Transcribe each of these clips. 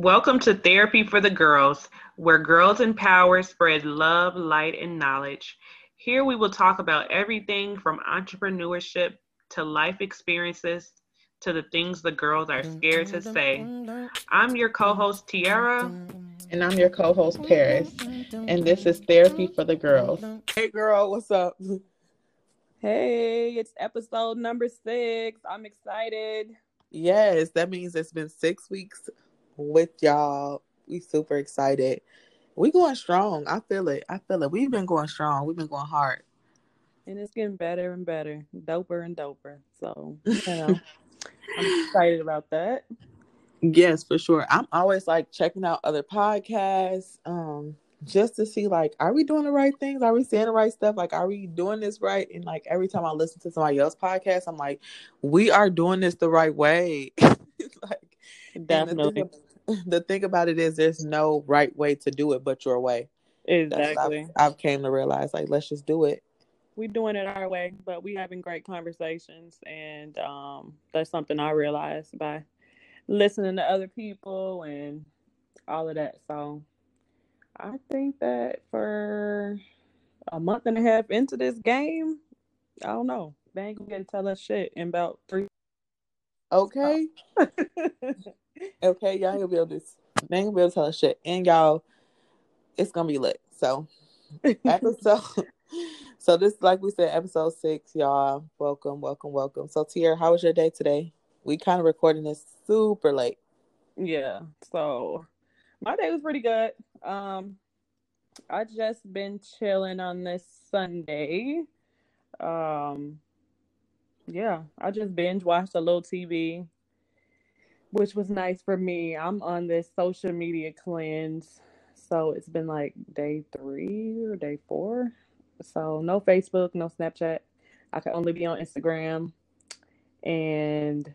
Welcome to Therapy for the Girls, where girls in power spread love, light, and knowledge. Here we will talk about everything from entrepreneurship to life experiences to the things the girls are scared to say. I'm your co host, Tiara. And I'm your co host, Paris. And this is Therapy for the Girls. Hey, girl, what's up? Hey, it's episode number six. I'm excited. Yes, that means it's been six weeks with y'all. We super excited. We going strong. I feel it. I feel it. We've been going strong. We've been going hard. And it's getting better and better, doper and doper. So, you know, I'm excited about that. Yes, for sure. I'm always like checking out other podcasts, um, just to see like, are we doing the right things? Are we saying the right stuff? Like, are we doing this right? And like every time I listen to somebody else's podcast, I'm like, we are doing this the right way. like, Definitely. The the thing, about it is, there's no right way to do it but your way. Exactly. I've, I've came to realize like, let's just do it We're doing it our way, but we having great conversations, and um, that's something I realized by listening to other people and all of that. So I think that for a month and a half into this game, I don't know, they ain't gonna get to tell us shit in about three. Okay. okay, y'all ain't gonna be able to. They ain't gonna be able to tell us shit, and y'all, it's gonna be lit. So episode so this, like we said, episode six, y'all. Welcome, welcome, welcome. So Tier, how was your day today? We kind of recording this super late. Yeah. So my day was pretty good. Um, I just been chilling on this Sunday. Um, yeah, I just binge watched a little TV, which was nice for me. I'm on this social media cleanse, so it's been like day three or day four. So no Facebook, no Snapchat. I can only be on Instagram. And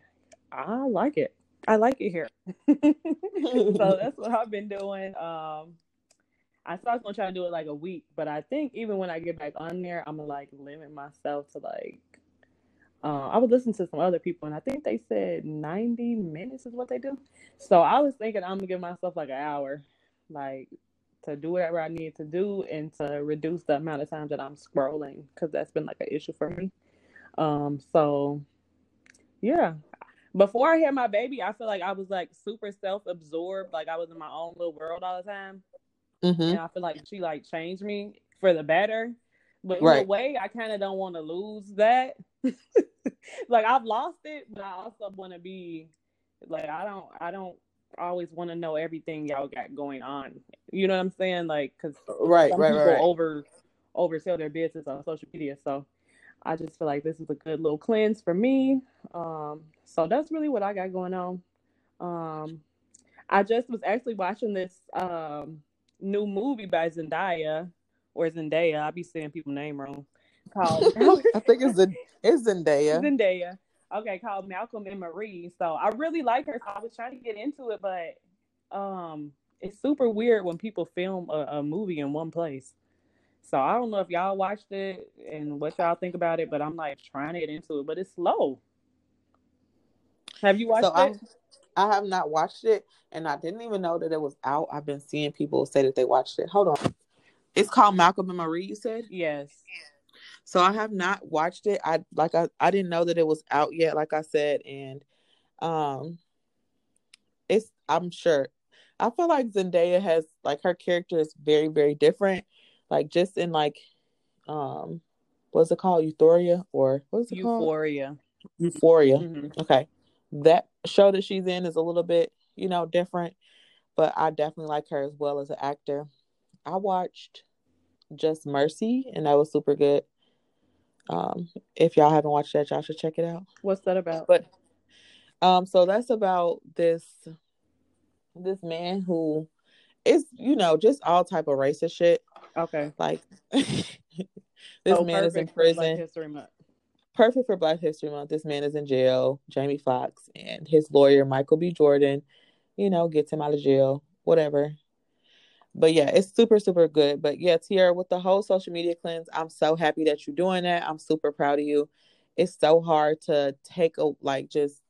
I like it. I like it here. so that's what I've been doing. Um I thought I was gonna try to do it like a week, but I think even when I get back on there, I'm gonna like limit myself to like uh, I was listening to some other people and I think they said 90 minutes is what they do. So I was thinking I'm gonna give myself like an hour. Like to do whatever I need to do and to reduce the amount of time that I'm scrolling because that's been like an issue for me. Um, so yeah. Before I had my baby, I feel like I was like super self-absorbed, like I was in my own little world all the time. Mm-hmm. And I feel like she like changed me for the better. But in right. a way, I kind of don't want to lose that. like I've lost it, but I also want to be like I don't I don't always want to know everything y'all got going on. You know what I'm saying? Like, because right, some right, people right. over oversell their business on social media. So I just feel like this is a good little cleanse for me. Um, so that's really what I got going on. Um, I just was actually watching this um new movie by Zendaya or Zendaya. I be saying people name wrong. Called I think it's a it's Zendaya. Zendaya okay, called Malcolm and Marie. So I really like her. So I was trying to get into it, but um, it's super weird when people film a, a movie in one place. So I don't know if y'all watched it and what y'all think about it, but I'm like trying to get into it, but it's slow. Have you watched so it? I, I have not watched it, and I didn't even know that it was out. I've been seeing people say that they watched it. Hold on. It's called Malcolm and Marie, you said? Yes. So I have not watched it. I like I, I didn't know that it was out yet, like I said, and um it's I'm sure. I feel like Zendaya has like her character is very, very different. Like just in like um what's it called? Euphoria or what's it Euphoria. called? Euphoria. Mm-hmm. Okay. That show that she's in is a little bit, you know, different. But I definitely like her as well as an actor. I watched Just Mercy and that was super good. Um, if y'all haven't watched that, y'all should check it out. What's that about? But um, so that's about this this man who is, you know, just all type of racist shit. Okay. Like this oh, man is in prison. History Month. Perfect for Black History Month. This man is in jail. Jamie Foxx and his lawyer Michael B. Jordan, you know, gets him out of jail. Whatever but yeah, it's super, super good. But yeah, Tiara, with the whole social media cleanse, I'm so happy that you're doing that. I'm super proud of you. It's so hard to take a like just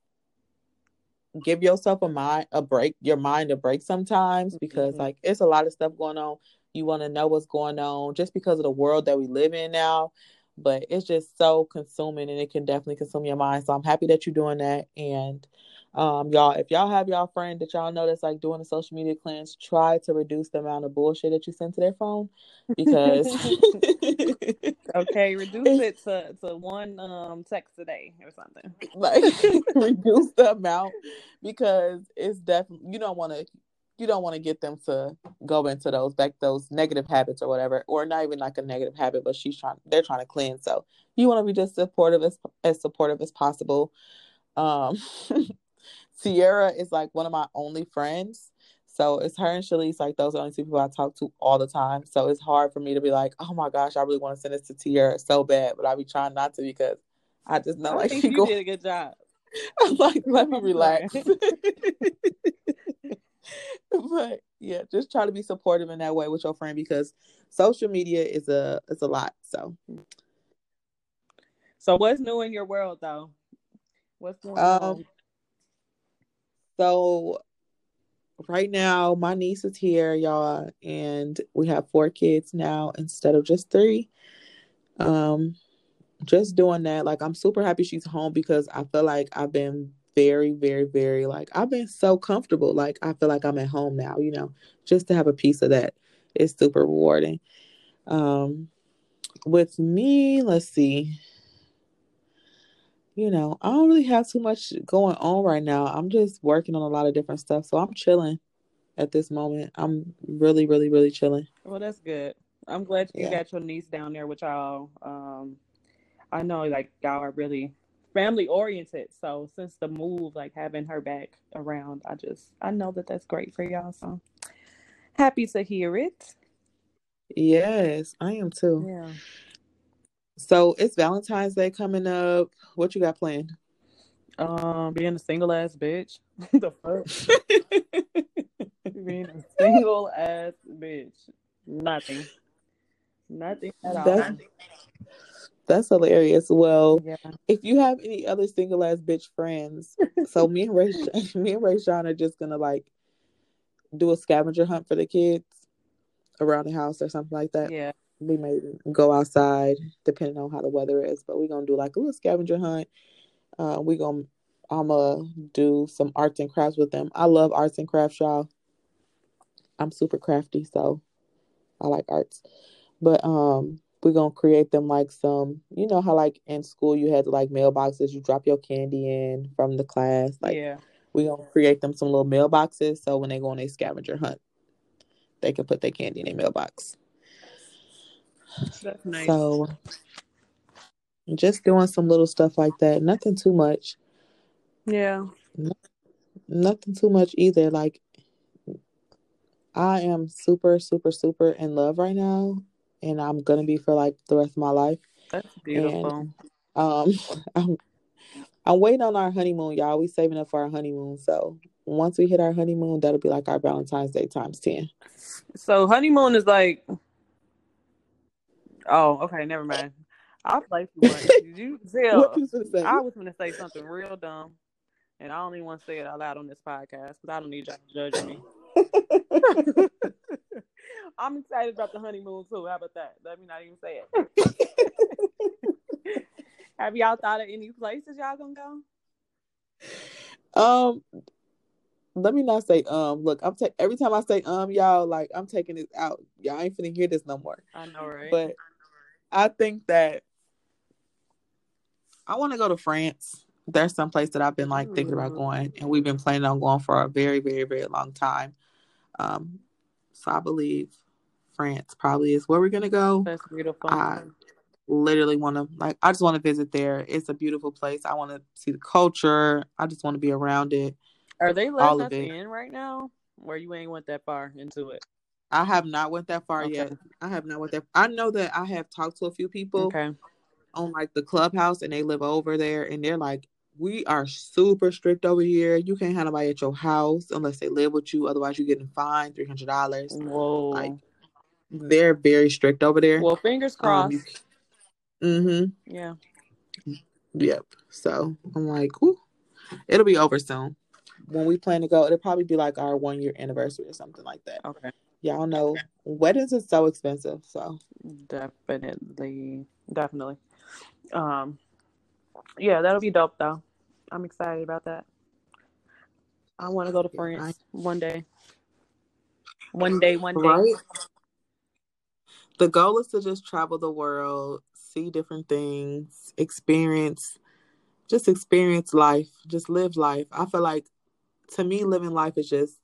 give yourself a mind a break, your mind a break sometimes because Mhm. like it's a lot of stuff going on. You want to know what's going on just because of the world that we live in now. But it's just so consuming and it can definitely consume your mind. So I'm happy that you're doing that. And um, y'all, if y'all have y'all friend that y'all know that's like doing a social media cleanse, try to reduce the amount of bullshit that you send to their phone because Okay, reduce it to, to one um text a day or something. like reduce the amount because it's definitely you don't want to you don't want to get them to go into those back those negative habits or whatever or not even like a negative habit but she's trying they're trying to cleanse so you want to be just supportive as as supportive as possible um Tiara is like one of my only friends so it's her and Shalice like those are the only two people I talk to all the time so it's hard for me to be like oh my gosh I really want to send this to Tiara so bad but I be trying not to because I just know I like she you go did a good job. I'm like, let me relax. but yeah, just try to be supportive in that way with your friend because social media is a is a lot. So So what's new in your world though? What's going um on? So right now my niece is here, y'all, and we have four kids now instead of just three. Um just doing that, like I'm super happy she's home because I feel like I've been very, very, very like I've been so comfortable. Like I feel like I'm at home now, you know, just to have a piece of that is super rewarding. Um with me, let's see. You know, I don't really have too much going on right now. I'm just working on a lot of different stuff. So I'm chilling at this moment. I'm really, really, really chilling. Well, that's good. I'm glad you Yeah. got your niece down there with y'all. Um, I know like y'all are really family oriented. So since the move, like having her back around, I just I know that that's great for y'all. So happy to hear it. Yes, I am too. Yeah. So it's Valentine's Day coming up. What you got planned? Um, being a single ass bitch. the fuck? being a single ass bitch. Nothing. Nothing at all. That's that's hilarious. Well, Yeah. if you have any other single ass bitch friends, so me and Ray, me and Ray Sean are just gonna like do a scavenger hunt for the kids around the house or something like that. Yeah. We may go outside depending on how the weather is, but we're gonna do like a little scavenger hunt. Uh, we gonna I'm gonna do some arts and crafts with them. I love arts and crafts, y'all. I'm super crafty, so I like arts. But um, we're gonna create them like some, you know how like in school you had like mailboxes, you drop your candy in from the class. Like yeah. we're gonna create them some little mailboxes so when they go on a scavenger hunt, they can put their candy in a mailbox. That's nice. So just doing some little stuff like that. Nothing too much. yeah. Nothing too much either. Like I am super, super, super in love right now. And I'm gonna be for like the rest of my life. That's beautiful. Um I'm I'm waiting on our honeymoon, y'all. We saving up for our honeymoon. So once we hit our honeymoon, that'll be like our Valentine's Day times ten. So honeymoon is like Oh, okay, never mind. I'll play for one. You tell What you gonna say? I was gonna say something real dumb. And I don't want to say it out loud on this podcast because I don't need y'all to judge me. I'm excited about the honeymoon too. How about that? Let me not even say it. Have y'all thought of any places y'all gonna go? Um, let me not say um. Look, I'm ta- every time I say um, y'all like I'm taking this out. Y'all ain't finna hear this no more. I know, right? But I think that I want to go to France. There's some place that I've been like thinking about going, and we've been planning on going for a very, very, very long time. Um, so I believe France probably is where we're gonna go. That's beautiful. I literally want to like I just want to visit there. It's a beautiful place. I want to see the culture. I just want to be around it. Are they all letting of us in right now? Where you ain't went that far into it? I have not went that far Okay. yet. I have not went there. I know that I have talked to a few people Okay. on like the clubhouse and they live over there and they're like, we are super strict over here. You can't have nobody at your house unless they live with you. Otherwise, you're getting fined three hundred dollars. Whoa. Like they're very strict over there. well, fingers Um, crossed. you, mm-hmm. yeah. Yep. So I'm like, ooh, it'll be over soon. when we plan to go, it'll probably be like our one year anniversary or something like that. Okay. Y'all know weddings are so expensive, so Definitely. Definitely. Um yeah, that'll be dope though. I'm excited about that. I want to go to France one day. One day, one day. right. The goal is to just travel the world, see different things, experience, just experience life, just live life. I feel like to me, living life is just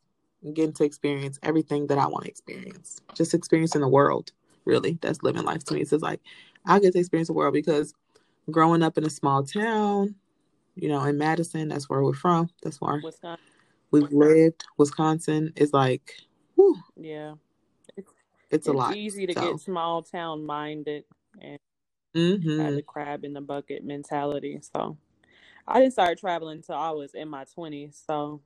getting to experience everything that I want to experience. Just experiencing the world, really. That's living life to me. So it's like I get to experience the world because growing up in a small town, you know, in Madison, that's where we're from. That's where Wisconsin. we've lived. Wisconsin is like, whew, Yeah. It's, it's a it's lot. easy to So, get small town minded and hmm have the crab in the bucket mentality. So I didn't start traveling until I was in my 20s. So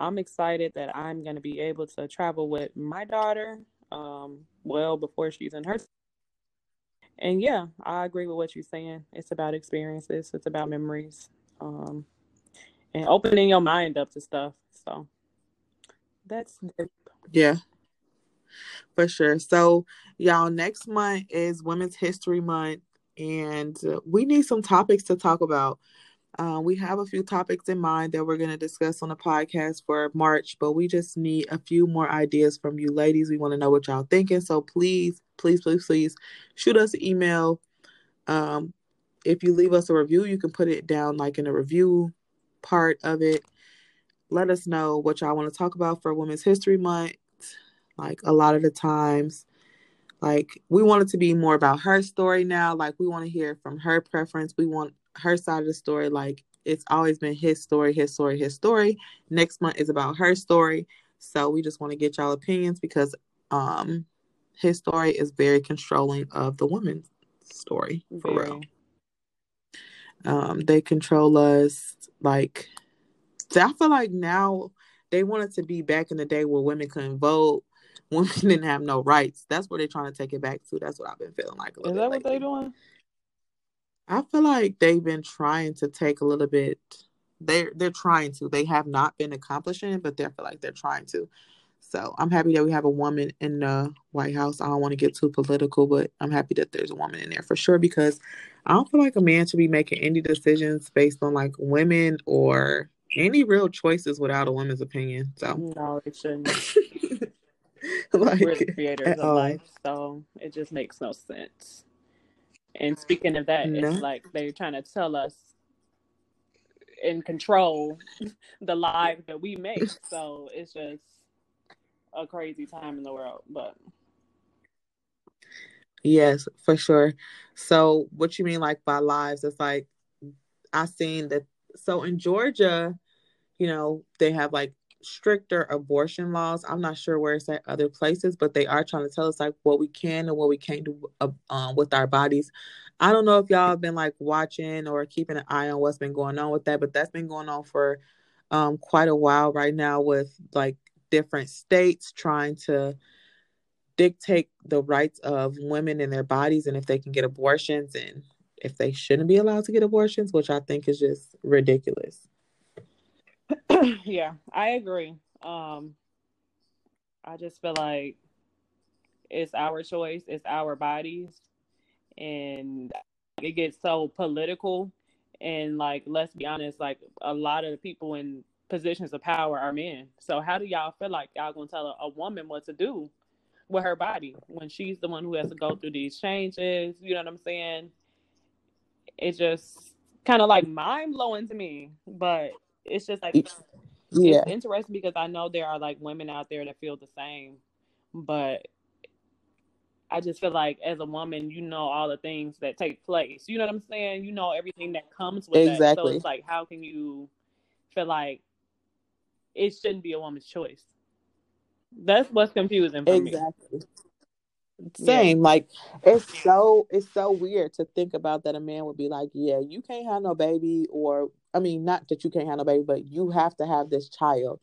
I'm excited that I'm going to be able to travel with my daughter um, well before she's in her. And yeah, I agree with what you're saying. It's about experiences, it's about memories, um, and opening your mind up to stuff. So that's Yeah, for sure. So, y'all, next month is Women's History Month, and we need some topics to talk about. Uh, we have a few topics in mind that we're going to discuss on the podcast for March, but we just need a few more ideas from you ladies. We want to know what y'all thinking. So please, please, please, please shoot us an email. Um, if you leave us a review, you can put it down like in a review part of it. Let us know what y'all want to talk about for Women's History Month. Like a lot of the times, like we want it to be more about her story now. Like we want to hear from her preference. We want her side of the story. Like it's always been his story, his story, his story. Next month is about her story. So we just want to get y'all opinions because um his story is very controlling of the woman's story for very real. Um they control us like I feel like now they want it to be back in the day where women couldn't vote, women didn't have no rights. That's where they're trying to take it back to. That's what I've been feeling like a Is that what they lately. doing? I feel like they've been trying to take a little bit. They're they're trying to. They have not been accomplishing it, but they feel like they're trying to. So I'm happy that we have a woman in the White House. I don't want to get too political, but I'm happy that there's a woman in there for sure because I don't feel like a man should be making any decisions based on like women or any real choices without a woman's opinion. So No, it shouldn't. like We're the creators of life, so it just makes no sense. And speaking of that, No. it's like they're trying to tell us and control the lives that we make. So it's just a crazy time in the world. But Yes, for sure. So what you mean like by lives? It's like I seen that so in Georgia, you know, they have like stricter abortion laws. I'm not sure where it's at other places, but they are trying to tell us like what we can and what we can't do uh, um, with our bodies. I don't know if y'all have been like watching or keeping an eye on what's been going on with that, but that's been going on for um, quite a while right now with like different states trying to dictate the rights of women in their bodies and if they can get abortions and if they shouldn't be allowed to get abortions, which I think is just ridiculous. yeah, I agree. Um, I just feel like it's our choice, it's our bodies, and it gets so political. And like, let's be honest, like a lot of the people in positions of power are men. So how do y'all feel like y'all gonna tell a, a woman what to do with her body when she's the one who has to go through these changes? You know what I'm saying? It's just kind of like mind blowing to me, but it's just like Yeah, it's interesting because I know there are like women out there that feel the same, but I just feel like as a woman, you know all the things that take place. You know what I'm saying? You know everything that comes with that. So Exactly. it's like, how can you feel like it shouldn't be a woman's choice? That's what's confusing for me. exactly. Same. Like it's so it's so weird to think about that a man would be like, Yeah, you can't have no baby or I mean not that you can't have no baby, but you have to have this child.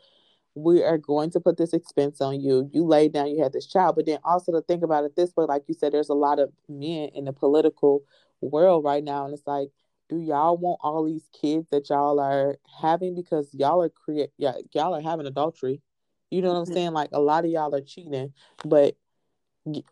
We are going to put this expense on you. You laid down, you had this child. But then also to think about it this way, like you said, there's a lot of men in the political world right now, and it's like do y'all want all these kids that y'all are having because y'all are create yeah y'all are having adultery you know what i'm Mhm. saying like a lot of y'all are cheating but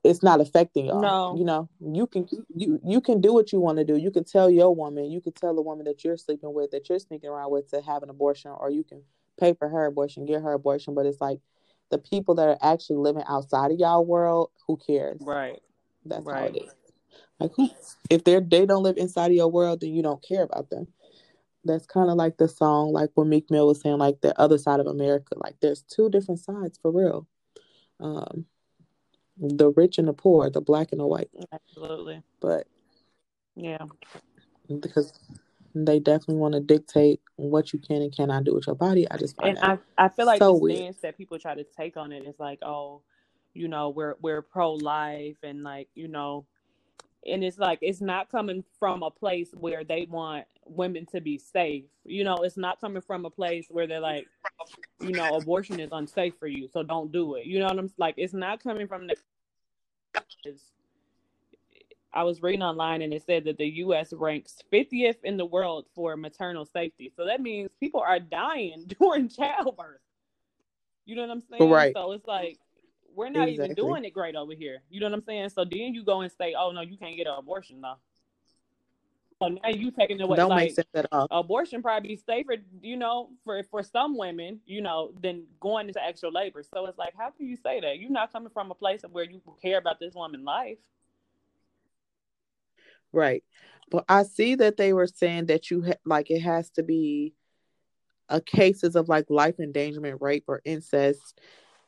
it's not affecting y'all No. you know you can you you can do what you want to do you can tell your woman you can tell the woman that you're sleeping with that you're sneaking around with to have an abortion or you can pay for her abortion get her abortion but it's like the people that are actually living outside of y'all world who cares Right. that's how Right. it is like who if they're they don't live inside of your world then you don't care about them that's kind of like the song like when meek mill was saying like the other side of america like there's two different sides for real um the rich and the poor the black and the white Absolutely. but Yeah. because they definitely want to dictate what you can and cannot do with your body i just find And I I feel like so the weird. stance that people try to take on it is like, oh, you know, we're we're pro life and like, you know, and it's like it's not coming from a place where they want women to be safe. You know, it's not coming from a place where they're like, you know, abortion is unsafe for you, so don't do it. You know what I'm like? It's not coming from the. I was reading online and it said that the U.S. ranks 50th in the world for maternal safety. So that means people are dying during childbirth. You know what I'm saying? Right. So it's like we're not even doing it great over here. You know what I'm saying? So then you go and say, "Oh no, you can't get an abortion though." So now you taking away don't like make sense at all abortion probably safer, you know, for for some women, you know, than going into actual labor. So it's like, how can you say that? You're not coming from a place of where you care about this woman's life. Right. But I see that they were saying that you ha- like it has to be a cases of like life endangerment, rape, or incest,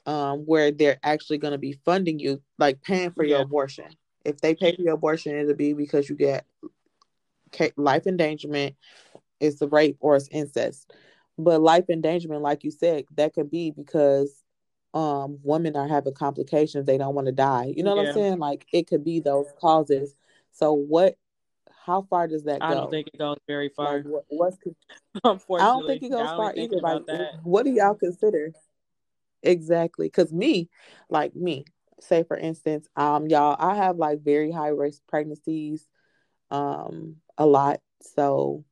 um, where they're actually going to be funding you, like paying for your abortion. If they pay for your abortion, it'll be because you get life endangerment, it's a rape or it's incest. But life endangerment, like you said, that could be because um women are having complications, they don't want to die. You know what Yeah. I'm saying? Like it could be those causes. So what how far does that I go? I don't think it goes very far. like what, what's Unfortunately, I don't think it goes far either. Like, that. what do y'all consider exactly? Because me, like me, say for instance, um, y'all, I have like very high risk pregnancies, um, a lot, so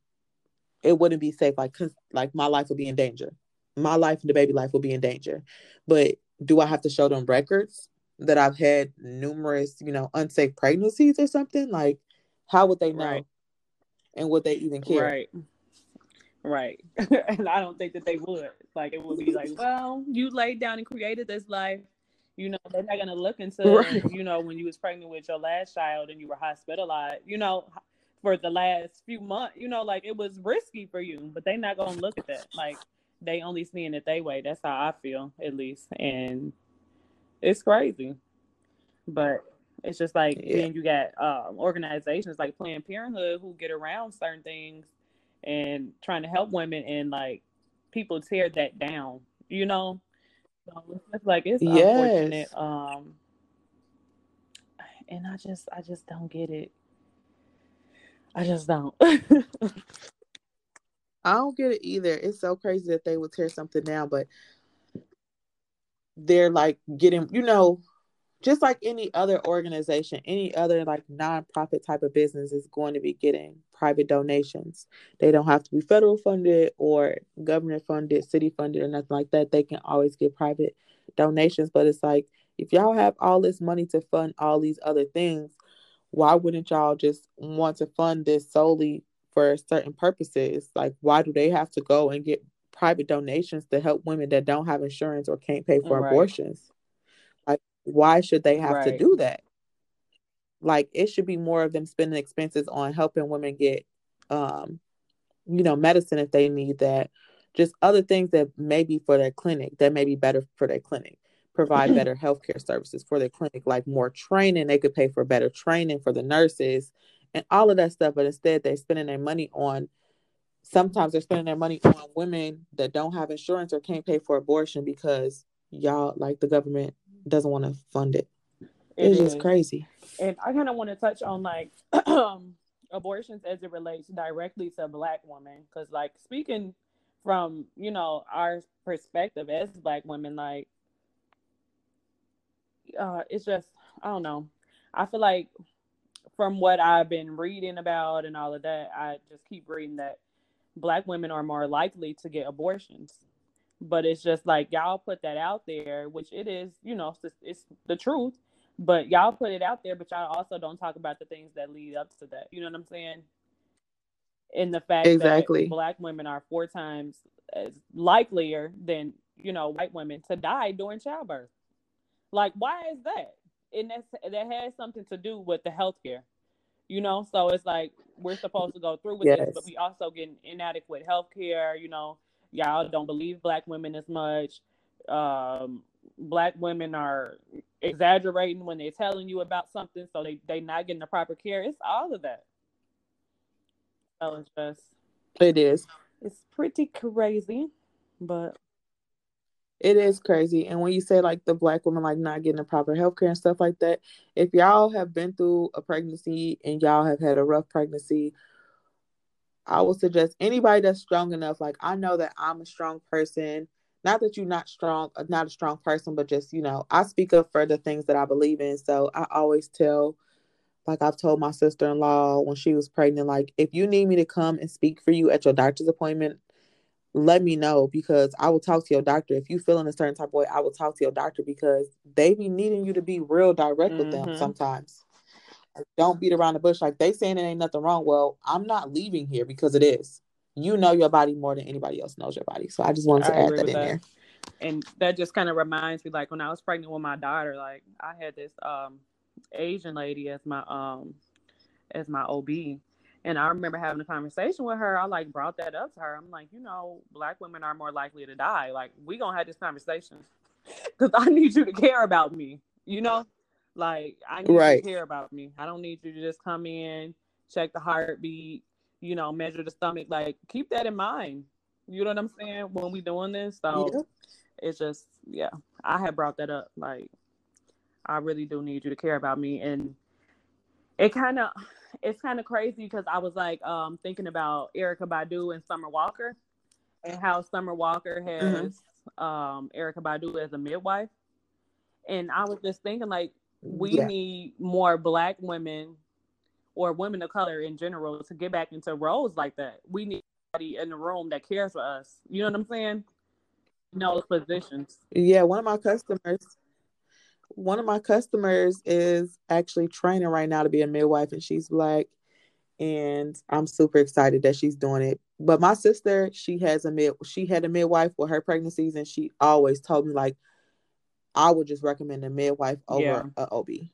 it wouldn't be safe. Like, cause like my life would be in danger. My life and the baby life will be in danger. But do I have to show them records that I've had numerous, you know, unsafe pregnancies or something? Like, how would they know? Right. And would they even care? Right. Right. and I don't think that they would. Like it would be like, well, you laid down and created this life. You know, they're not gonna look into Right. you know, when you was pregnant with your last child and you were hospitalized, you know, for the last few months, you know, like it was risky for you, but they not gonna look at that. Like they only seeing it they way. That's how I feel, at least. And it's crazy. But it's just like Yeah. then you got um, organizations like Planned Parenthood who get around certain things and trying to help women and like people tear that down, you know. So it's like it's Yes. unfortunate. Um and I just I just don't get it. I just don't. I don't get it either. It's so crazy that they would tear something down, but they're like getting, you know, just like any other organization, any other like nonprofit type of business is going to be getting private donations. They don't have to be federal funded or government funded, city funded, or nothing like that. They can always get private donations. But it's like, if y'all have all this money to fund all these other things, why wouldn't y'all just want to fund this solely for certain purposes? Like, why do they have to go and get private donations to help women that don't have insurance or can't pay for Right. abortions? Why should they have to do that? Like, it should be more of them spending expenses on helping women get, um, you know, medicine if they need that. Just other things that may be for their clinic that may be better for their clinic. Provide better healthcare services for their clinic, like more training. They could pay for better training for the nurses and all of that stuff. But instead, they're spending their money on. Sometimes they're spending their money on women that don't have insurance or can't pay for abortion because y'all, like the government, doesn't want to fund it. It It's just crazy. And I kind of want to touch on like abortions as it relates directly to black women because like speaking from you know our perspective as black women like uh it's just i don't know i feel like from what I've been reading about and all of that, I just keep reading that black women are more likely to get abortions. But it's just like y'all put that out there, which it is, you know, it's, it's the truth. But y'all put it out there, but y'all also don't talk about the things that lead up to that. You know what I'm saying? In the fact exactly. that black women are four times as likelier than you know white women to die during childbirth. Like, why is that? And that's that has something to do with the healthcare. You know, so it's like we're supposed to go through with Yes. this, but we also get inadequate healthcare. You know, y'all don't believe black women as much. Um, black women are exaggerating when they're telling you about something, so they they not getting the proper care. It's all of that. So it's just It is. it's pretty crazy, but It is crazy. And when you say like the black woman like not getting the proper health care and stuff like that, if y'all have been through a pregnancy and y'all have had a rough pregnancy, I would suggest anybody that's strong enough, like I know that I'm a strong person. Not that you're not strong, uh, not a strong person, but just, you know, I speak up for the things that I believe in. So I always tell, like I've told my sister in law when she was pregnant, like, if you need me to come and speak for you at your doctor's appointment, let me know because I will talk to your doctor. If you feel in a certain type of way, I will talk to your doctor because they be needing you to be real direct with them Mhm. sometimes. Don't beat around the bush. Like they saying it ain't nothing wrong. Well, I'm not leaving here because it is. You know your body more than anybody else knows your body. So I just wanted to I add that in that. there. and that just kind of reminds me like when I was pregnant with my daughter, like I had this um Asian lady as my um as my OB. And I remember having a conversation with her. I like brought that up to her. I'm like, you know, black women are more likely to die. Like, we gonna have this conversation because I need you to care about me. You know, like I need you Right. to care about me. I don't need you to just come in, check the heartbeat, you know, measure the stomach. Like, keep that in mind. You know what I'm saying when we doing this. So Yep. it's just, yeah, I had brought that up. Like, I really do need you to care about me, and it kind of it's kind of crazy because I was like um thinking about Erykah Badu and Summer Walker and how Summer Walker has um Erykah Badu as a midwife. And I was just thinking like we Yeah. need more black women or women of color in general to get back into roles like that. We need somebody in the room that cares for us. You know what I'm saying? In those positions. Yeah, one of my customers, one of my customers is actually training right now to be a midwife, and she's black, and I'm super excited that she's doing it. But my sister, she has a mid, she had a midwife with her pregnancies, and she always told me like, I would just recommend a midwife over Yeah. a OB.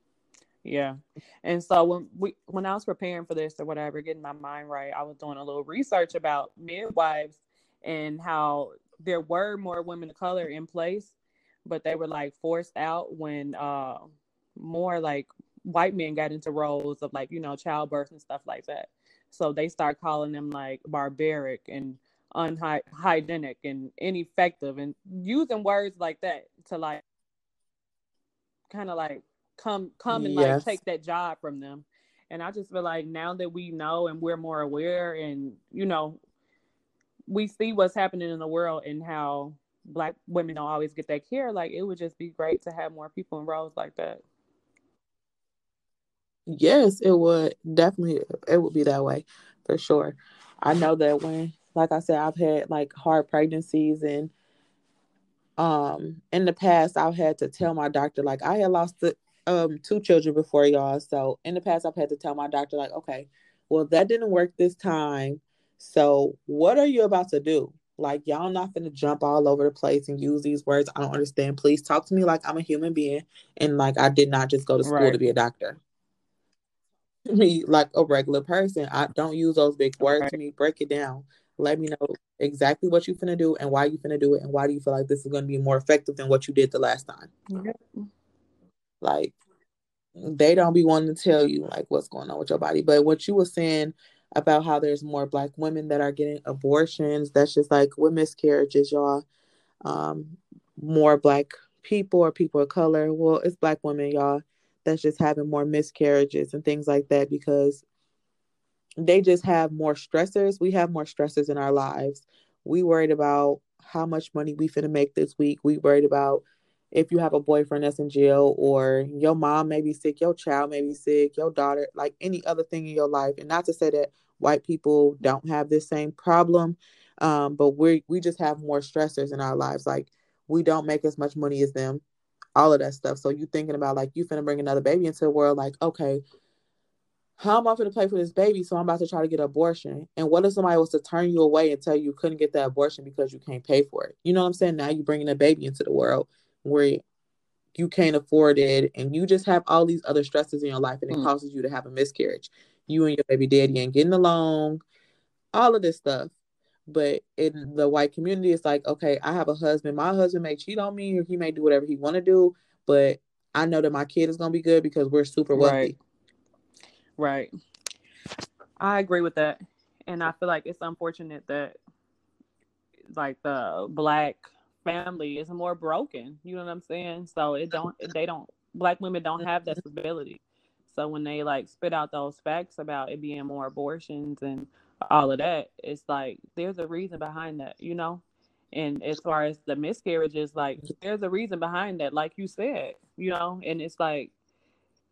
Yeah. And so when we when I was preparing for this or whatever, getting my mind right, I was doing a little research about midwives and how there were more women of color in place, but they were like forced out when uh more like white men got into roles of like, you know, childbirth and stuff like that. So they start calling them like barbaric and unhygienic and ineffective and using words like that to like kind of like come come and Yes. like take that job from them. And I just feel like now that we know and we're more aware and you know we see what's happening in the world and how black women don't always get that care, like it would just be great to have more people in roles like that. Yes, it would definitely. It would be that way for sure. I know that when, like I said, I've had like hard pregnancies, and um, in the past, I've had to tell my doctor like I had lost the, um two children before y'all. So in the past, I've had to tell my doctor like, okay, well that didn't work this time. So what are you about to do? Like y'all not gonna jump all over the place and use these words. I don't understand. Please talk to me like I'm a human being and like I did not just go to school Right. to be a doctor me like a regular person. I don't use those big words to me. Break it down. Let me know exactly what you're gonna do and why you're gonna do it and why do you feel like this is gonna be more effective than what you did the last time. Like they don't be wanting to tell you like what's going on with your body. But what you were saying about how there's more black women that are getting abortions, that's just like with miscarriages, y'all. Um, more black people or people of color. Well, it's black women, y'all, that's just having more miscarriages and things like that because they just have more stressors. We have more stressors in our lives. We worried about how much money we finna make this week. We worried about if you have a boyfriend that's in jail or your mom may be sick, your child may be sick, your daughter, like any other thing in your life. And not to say that white people don't have this same problem, um, but we we just have more stressors in our lives. Like we don't make as much money as them, all of that stuff. So you thinking about like you finna bring another baby into the world, like okay, how am I going to pay for this baby? So I'm about to try to get an abortion. And what if somebody was to turn you away and tell you, you couldn't get that abortion because you can't pay for it? You know what I'm saying? Now you're bringing a baby into the world where you can't afford it and you just have all these other stresses in your life and it mm. causes you to have a miscarriage. You and your baby daddy ain't getting along, all of this stuff. But in the white community, it's like, okay, I have a husband. My husband may cheat on me or he may do whatever he want to do, but I know that my kid is gonna be good because we're super wealthy. Right. Right. I agree with that. And I feel like it's unfortunate that like the black family is more broken. You know what I'm saying? So it don't they don't black women don't have that stability. So when they like spit out those facts about it being more abortions and all of that, it's like there's a reason behind that, you know? And as far as the miscarriages, like there's a reason behind that, like you said, you know, and it's like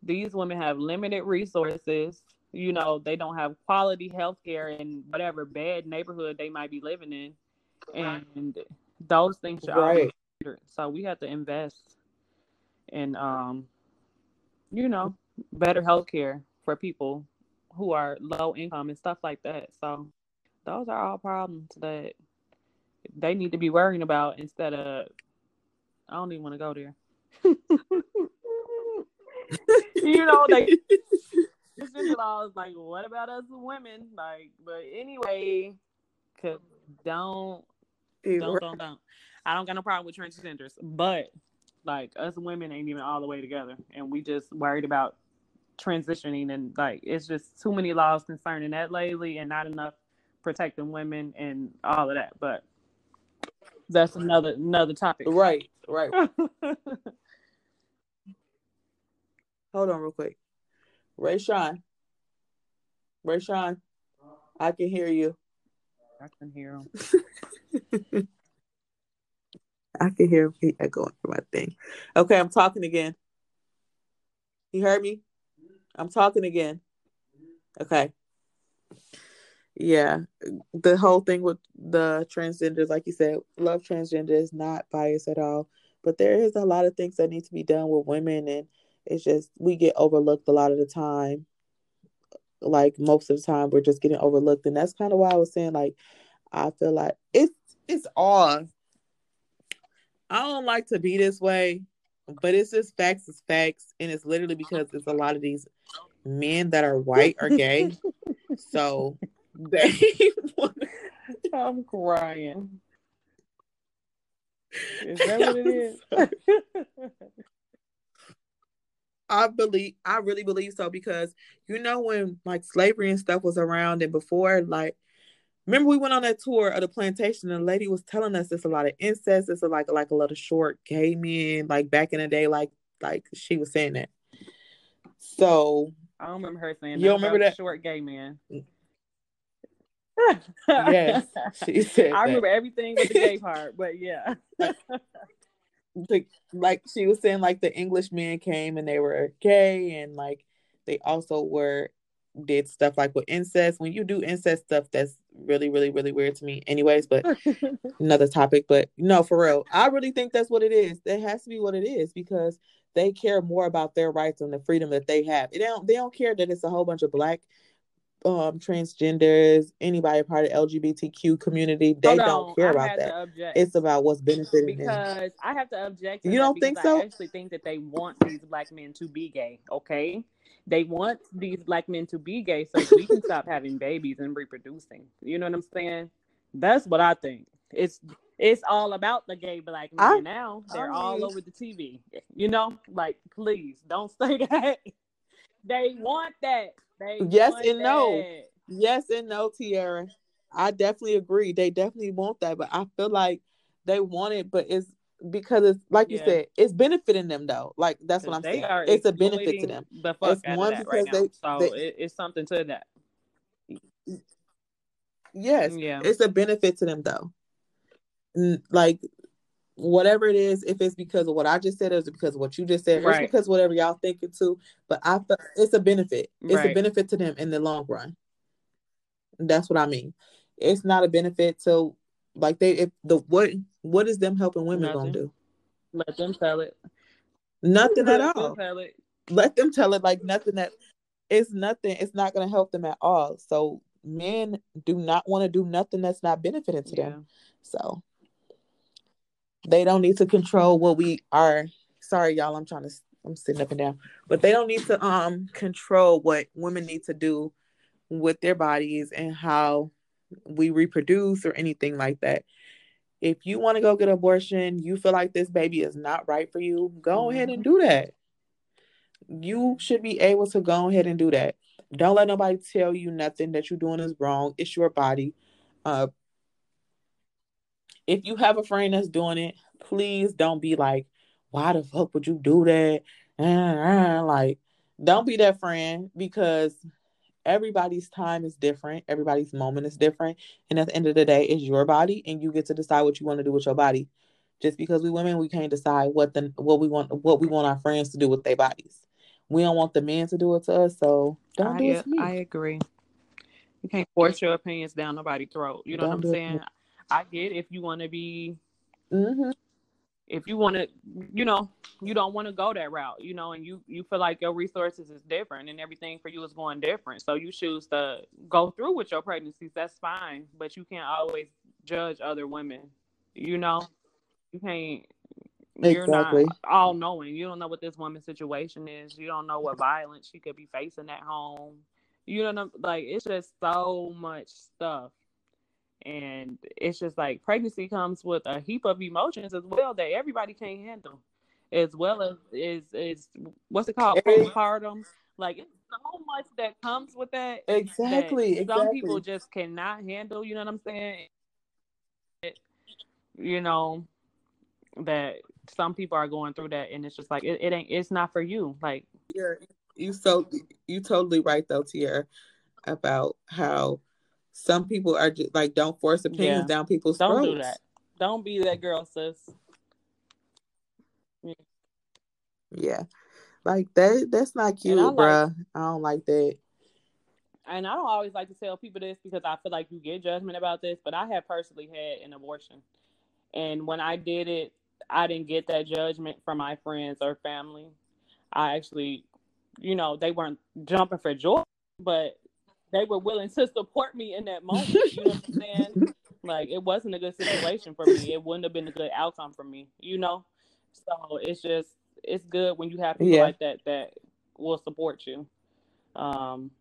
these women have limited resources. You know, they don't have quality health care in whatever bad neighborhood they might be living in. And those things should right. so we have to invest in um you know better health care for people who are low income and stuff like that so those are all problems that they need to be worrying about instead of i don't even want to go there you know, just laws like, what about us women? Like, but anyway, cause don't don't don't don't. I don't got no problem with transgenders, but like us women ain't even all the way together, and we just worried about transitioning, and like it's just too many laws concerning that lately, and not enough protecting women and all of that. But that's another another topic. Right, right. Hold on real quick. Ray Sean. Ray Sean. I can hear you. I can hear him. I can hear him echoing for my thing. Okay, I'm talking again. You heard me? I'm talking again. Okay. Yeah. The whole thing with the transgenders, like you said, love transgender is not biased at all. But there is a lot of things that need to be done with women and it's just we get overlooked a lot of the time. Like most of the time, we're just getting overlooked, and that's kind of why I was saying like I feel like it's it's all. I don't like to be this way, but it's just facts is facts, and it's literally because it's a lot of these men that are white are gay, so they. I'm crying. Is that what it is? I believe I really believe so because you know when like slavery and stuff was around and before like remember we went on that tour of the plantation and the lady was telling us it's a lot of incest it's a, like like a lot of short gay men like back in the day like like she was saying that. So I don't remember her saying you don't remember that? short gay man. Yes she said I remember everything with the gay part but yeah the like she was saying like the English men came and they were gay and like they also were did stuff like with incest. When you do incest stuff, that's really, really, really weird to me. Anyways, but another topic. But no, for real, I really think that's what it is. That has to be what it is because they care more about their rights and the freedom that they have. They don't. They don't care that it's a whole bunch of black um transgenders, anybody part of LGBTQ community, they don't care about that. It's about what's benefiting because them. I have to object. you don't think so? I actually think that they want these black men to be gay. Okay, they want these black men to be gay so we can stop having babies and reproducing. You know what I'm saying? That's what I think. It's it's all about the gay black men I, now. They're I mean, all over the TV. You know, like please don't say that. they want that. They yes and that. no. Yes and no, Tiara. I definitely agree. They definitely want that, but I feel like they want it, but it's because it's like yeah. you said, it's benefiting them though. Like that's what I'm saying. It's a benefit to them. The fuck it's one because right they, so they, it's something to that. Yes, yeah, it's a benefit to them though. Like whatever it is, if it's because of what I just said, or is it because of what you just said, or Right. it's because whatever y'all thinking too. But I feel it's a benefit. It's a benefit to them in the long run. That's what I mean. It's not a benefit to like they if the what what is them helping women gonna do? Let them tell it. Nothing at Let them all. tell it. Let them tell it like nothing that it's nothing, it's not gonna help them at all. So men do not want to do nothing that's not benefiting to Yeah. them. So they don't need to control what we are. Sorry, y'all. I'm trying to. I'm sitting up and down, but they don't need to um control what women need to do with their bodies and how we reproduce or anything like that. If you want to go get an abortion, you feel like this baby is not right for you, go ahead and do that. You should be able to go ahead and do that. Don't let nobody tell you nothing that you're doing is wrong. It's your body. Uh, if you have a friend that's doing it, please don't be like, why the fuck would you do that? Uh, uh, Like, don't be that friend because everybody's time is different. Everybody's moment is different. And at the end of the day, it's your body and you get to decide what you want to do with your body. Just because we women, we can't decide what the what we want what we want our friends to do with their bodies. We don't want the men to do it to us, so don't do it to me. I agree. You can't force your opinions down nobody's throat. You know Don't what I'm it saying? me. I get if you want to be, hmm if you want to, you know, you don't want to go that route, you know, and you you feel like your resources is different and everything for you is going different. So you choose to go through with your pregnancies. That's fine, but you can't always judge other women. You know, you can't. You're Exactly. not all knowing. You don't know what this woman's situation is. You don't know what violence she could be facing at home. You don't know, like it's just so much stuff, and it's just like pregnancy comes with a heap of emotions as well that everybody can't handle, as well as is is what's it called postpartum. Like it's so much that comes with that. Exactly. that Exactly. Some people just cannot handle. You know what I'm saying? It- you know that some people are going through that, and it's just like it, it ain't. It's not for you. Like You're you so you totally right though, Tiara, about how some people are just like don't force opinions Yeah. down people's throats. don't throats. do that. Don't be that girl, sis. Yeah. Like that that's not cute, I like- I don't like that. and I don't always like to tell people this because I feel like you get judgment about this, but I have personally had an abortion. And when I did it, I didn't get that judgment from my friends or family. I actually, you know, they weren't jumping for joy, but they were willing to support me in that moment. You know what I'm saying? Like it wasn't a good situation for me. It wouldn't have been a good outcome for me, you know? So it's just it's good when you have people Yeah. like that that will support you. Um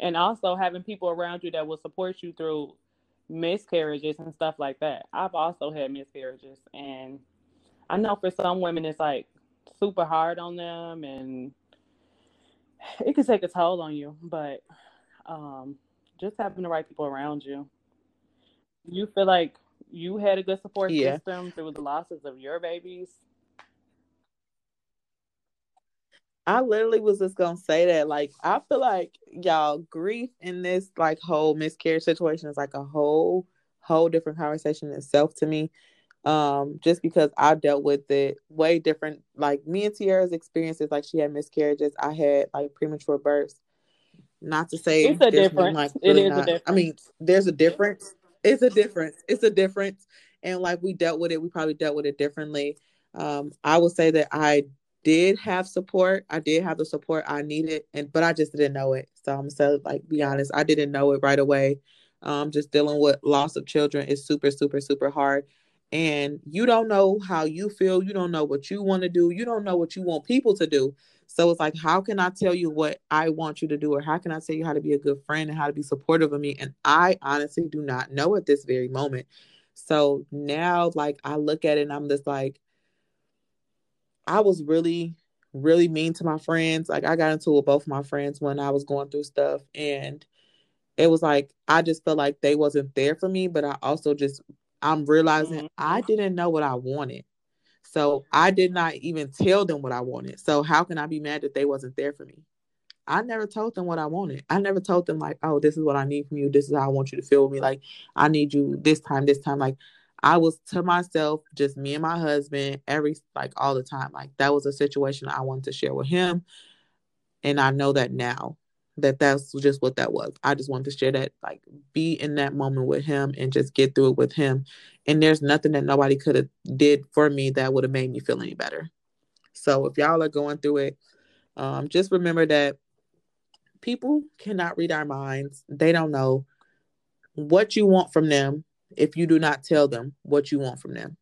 and also having people around you that will support you through miscarriages and stuff like that. I've also had miscarriages and I know for some women it's like super hard on them and it can take a toll on you, but um just having the right people around you. You feel like you had a good support Yeah. system through the losses of your babies. I literally was just gonna say that. Like, I feel like y'all grief in this like whole miscarriage situation is like a whole whole different conversation itself to me. Um, just because I dealt with it way different. Like me and Tiara's experiences, like she had miscarriages, I had like premature births. Not to say It's a difference. like It really is a not- I mean, there's a difference. It's a difference. It's a difference. And like we dealt with it, we probably dealt with it differently. Um, I would say that I did have support. I did have the support I needed, and but I just didn't know it. So I'm so like be honest, I didn't know it right away. Um, just dealing with loss of children is super, super, super hard. And you don't know how you feel. You don't know what you want to do. You don't know what you want people to do. So it's like, how can I tell you what I want you to do, or how can I tell you how to be a good friend and how to be supportive of me? And I honestly do not know at this very moment. So now, like, I look at it and I'm just like, I was really, really mean to my friends. Like, I got into it with both my friends when I was going through stuff. And it was like, I just felt like they wasn't there for me. But I also just, I'm realizing Mhm. I didn't know what I wanted. So I did not even tell them what I wanted. So how can I be mad that they wasn't there for me? I never told them what I wanted. I never told them like, oh, this is what I need from you. This is how I want you to feel with me. Like, I need you this time, this time. Like, I was to myself, just me and my husband, every like all the time. Like that was a situation I wanted to share with him. And I know that now that that's just what that was. I just wanted to share that, like be in that moment with him and just get through it with him. And there's nothing that nobody could have did for me that would have made me feel any better. So if y'all are going through it, um, just remember that people cannot read our minds. They don't know what you want from them if you do not tell them what you want from them.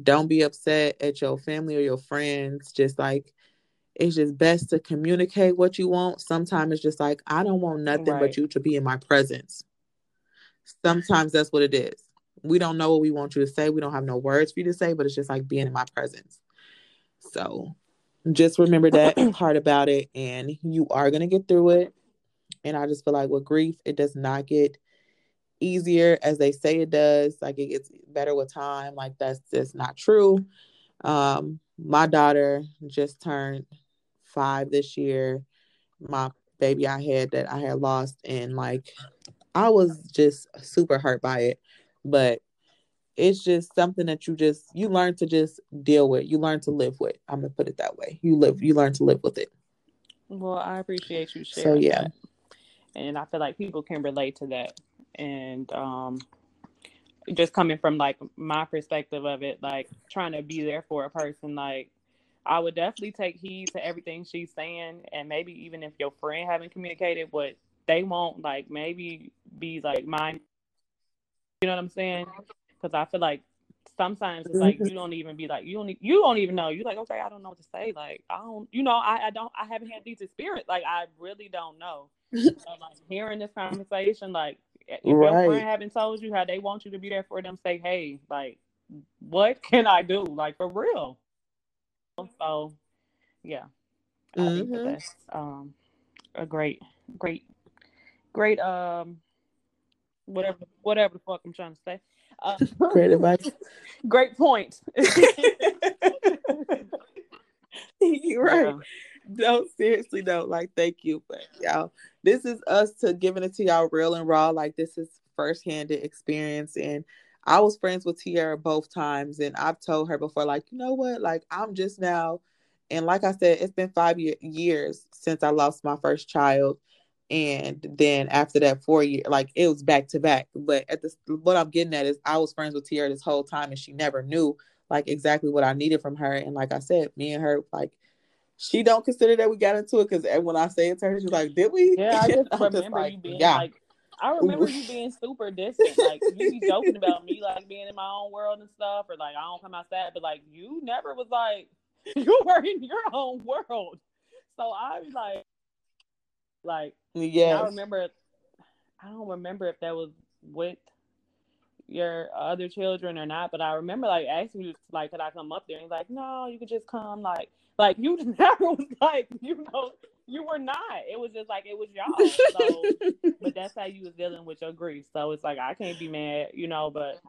Don't be upset at your family or your friends. Just like it's just best to communicate what you want. Sometimes it's just like, I don't want nothing right. but you to be in my presence. Sometimes that's what it is. We don't know what we want you to say. We don't have no words for you to say, but it's just like being in my presence. So just remember that part about it, and you are going to get through it. And I just feel like with grief, it does not get easier as they say it does. Like it gets better with time. Like that's just not true. Um, my daughter just turned five this year. My baby I had that I had lost, and like I was just super hurt by it. But it's just something that you just you learn to just deal with. You learn to live with. I'm gonna put it that way. You live. You learn to live with it. Well, I appreciate you sharing. So yeah, that. and I feel like people can relate to that and um just coming from like my perspective of it like trying to be there for a person like i would definitely take heed to everything she's saying and maybe even if your friend haven't communicated what they won't like maybe be like mine you know what i'm saying because i feel like sometimes it's like you mm-hmm. don't even be like you don't you don't even know you're like okay i don't know what to say like i don't you know i, I don't i haven't had these experience like i really don't know so, like hearing this conversation like eh, if right. your friend haven't told you how they want you to be there for them, say, hey, like, what can I do? Like for real. So yeah. I think that mm-hmm. that's um a great, great, great um whatever whatever the fuck I'm trying to say. Uh, great advice. great point. You're right. No, seriously, no. Like, thank you, but y'all, this is us to giving it to y'all real and raw. Like, this is firsthand experience, and I was friends with Tiara both times, and I've told her before, like, you know what, like, I'm just now, and like I said, it's been five year- years since I lost my first child, and then after that, four years, like, it was back to back. But at this, what I'm getting at is, I was friends with Tiara this whole time, and she never knew like exactly what I needed from her, and like I said, me and her like she don't consider that we got into it because eh, when I say it to her, she's like, "Did we?" Yeah, I just remember just like, you being yeah. like, I remember you being super distant. Like you be joking about me like being in my own world and stuff, or like I don't come outside, but like you never was like you were in your own world. So I was like, like yeah, I remember. I don't remember if that was with your other children or not, but I remember like asking you like, could I come up there? And he's like, no, you could just come. Like like you never was like, you know, you were not. It was just like it was y'all. So, but that's how you was dealing with your grief. So it's like I can't be mad, you know. But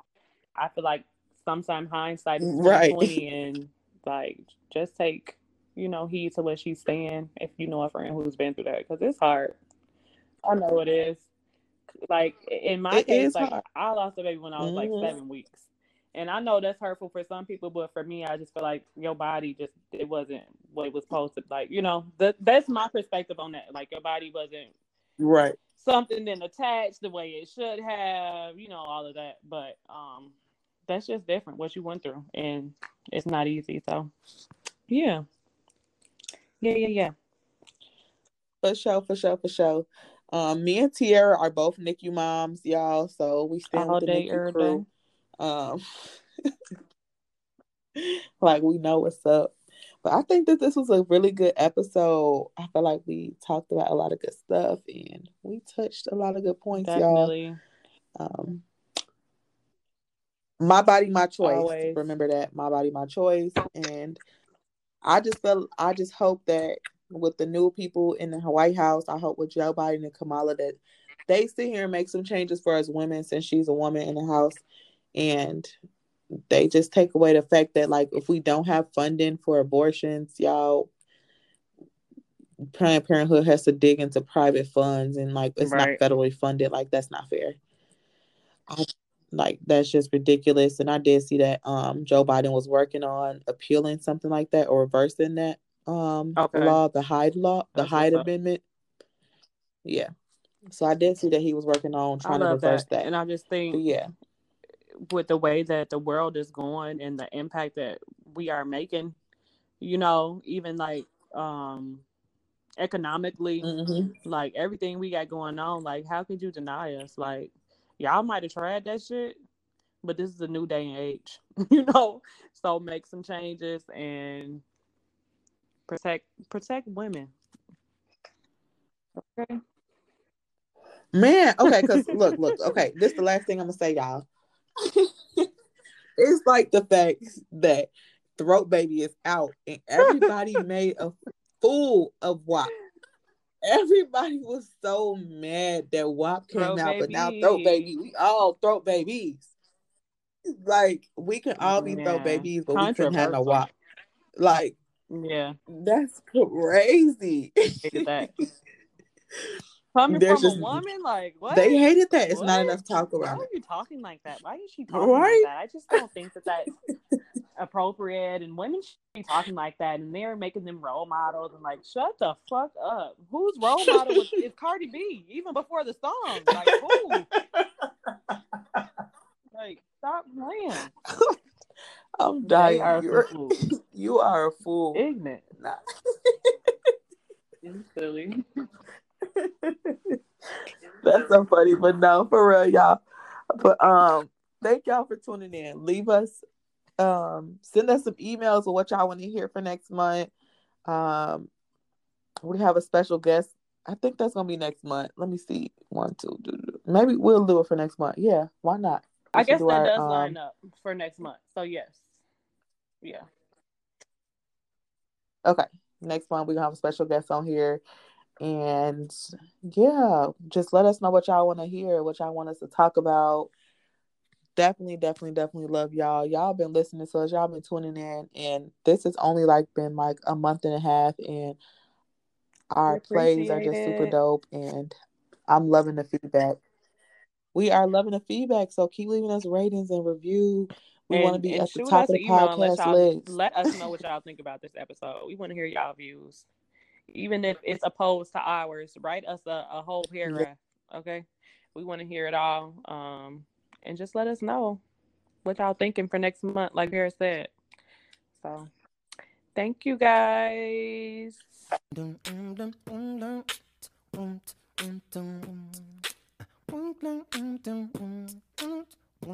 I feel like sometimes hindsight is right. twenty, and like just take, you know, heed to what she's saying. If you know a friend who's been through that, because it's hard. I know it is. Like in my it case, like hard. I lost a baby when I was mm-hmm. like seven weeks and I know that's hurtful for some people, but for me, I just feel like your body just it wasn't what it was supposed to. Like you know, that that's my perspective on that. Like your body wasn't right something then attached the way it should have. You know, all of that. But um, that's just different what you went through, and it's not easy. So yeah, yeah, yeah, yeah. For sure, for sure, for sure. Um, me and Tiara are both NICU moms, y'all. So we stand all with the day, NICU crew. Day. Um, like we know what's up. But I think that this was a really good episode. I feel like we talked about a lot of good stuff and we touched a lot of good points, Definitely. y'all. Um, my body, my choice. Always. Remember that my body, my choice. And I just felt, I just hope that with the new people in the White House, I hope with Joe Biden and Kamala that they sit here and make some changes for us women since she's a woman in the House and they just take away the fact that like if we don't have funding for abortions y'all planned parenthood has to dig into private funds and like it's right. not federally funded like that's not fair I, like that's just ridiculous. And I did see that um Joe Biden was working on appealing something like that or reversing that um Okay. law, the Hyde law, the That's Hyde up. Amendment. Yeah. So I did see that he was working on trying to reverse that. that. And I just But think yeah. With the way that the world is going and the impact that we are making, you know, even like um economically, hmm like everything we got going on, like how could you deny us? Like y'all might have tried that shit, but this is a new day and age, you know. So make some changes and protect protect women. Okay. Man, okay, because look, look, okay, this is the last thing I'm gonna say, y'all. it's like the fact that Throat Baby is out and everybody made a fool of WAP. Everybody was so mad that WAP came Throat out, but now Throat Baby, we all Throat Babies. Like we can all be Throat Babies, but we couldn't have no WAP. Like Yeah, that's crazy. Coming There's from just- a woman, like what? They hated that. It's not enough talk around. Why are you talking like that? Why is she talking Right? like that? I just don't think that that's appropriate. And women should be talking like that, and they're making them role models. And like, shut the fuck up. Whose role model was, is Cardi B? Even before the song, like who? Like, stop playing. I'm dying. are You're- you are a fool. Ignorant. Nah. Silly. That's so funny, but no, for real, y'all. But um, thank y'all for tuning in. Leave us, um, send us some emails of what y'all want to hear for next month. Um, we have a special guest. I think that's gonna be next month. Let me see. One, two, do, do. maybe we'll do it for next month. Yeah, why not? We I guess do that our, does um, line up for next month. So yes. Yeah. Okay, next month we're gonna have a special guest on here, and yeah, just let us know what y'all want to hear, what y'all want us to talk about. Definitely, definitely, definitely love y'all. Y'all been listening to us. Y'all been tuning in, and this has only like been like a month and a half, and our plays are just appreciate super dope, and I'm loving the feedback. We are loving the feedback, so keep leaving us ratings and review. We want to be at the top of the podcast list. let us know what y'all think about this episode. We want to hear y'all views, even if it's opposed to ours. Write us a, a whole paragraph, okay? We want to hear it all, um, and just let us know what y'all thinking for next month. Like Harris said. So, thank you guys.